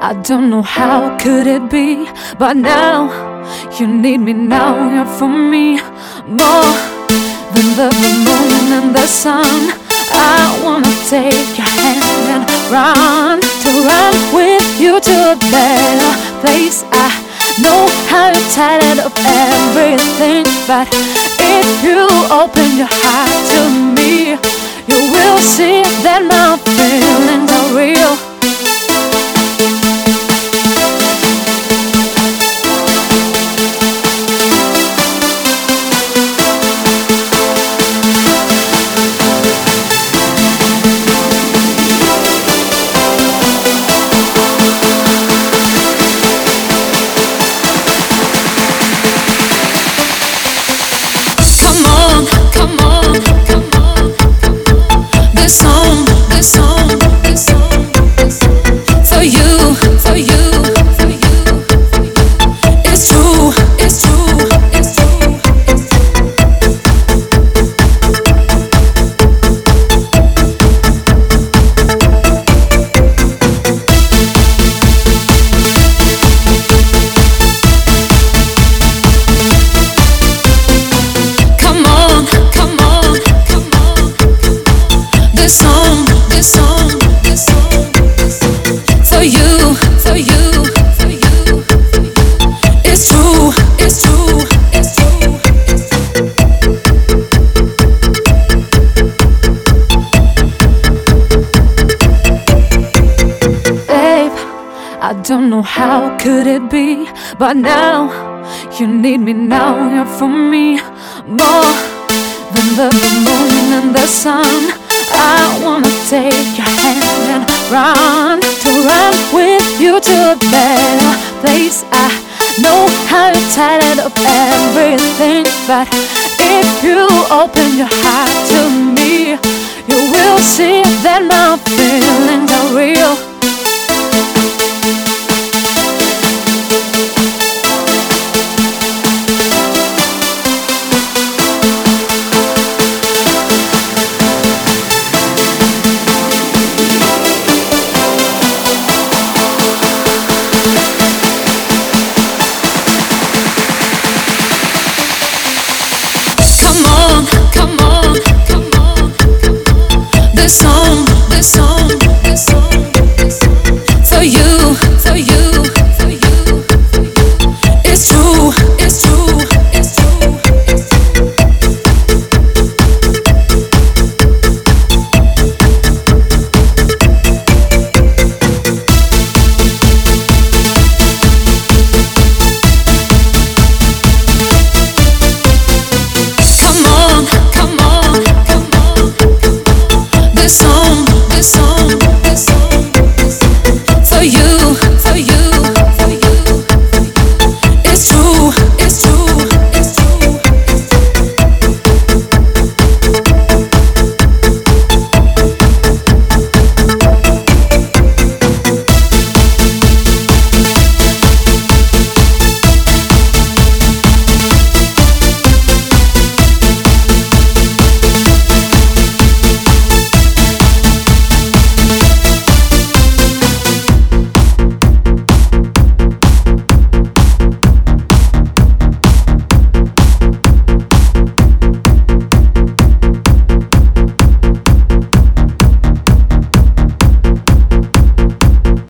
I don't know how could it be, but now you need me now. You're for me more than the moon and the sun. I wanna take your hand and run to run with you to a better place. I know how you're tired of everything, but if you open your heart to me, you will see that my feelings are real. For you, for you, for you. It's true, it's true, it's true, it's true. Babe, I don't know how could it be, but now you need me now. You're for me more than the moon and the sun. I wanna take your hand and run to run with you to a better place. I know how you're tired of everything, but if you open your heart to me, you will see that my feelings are real. for you you, you.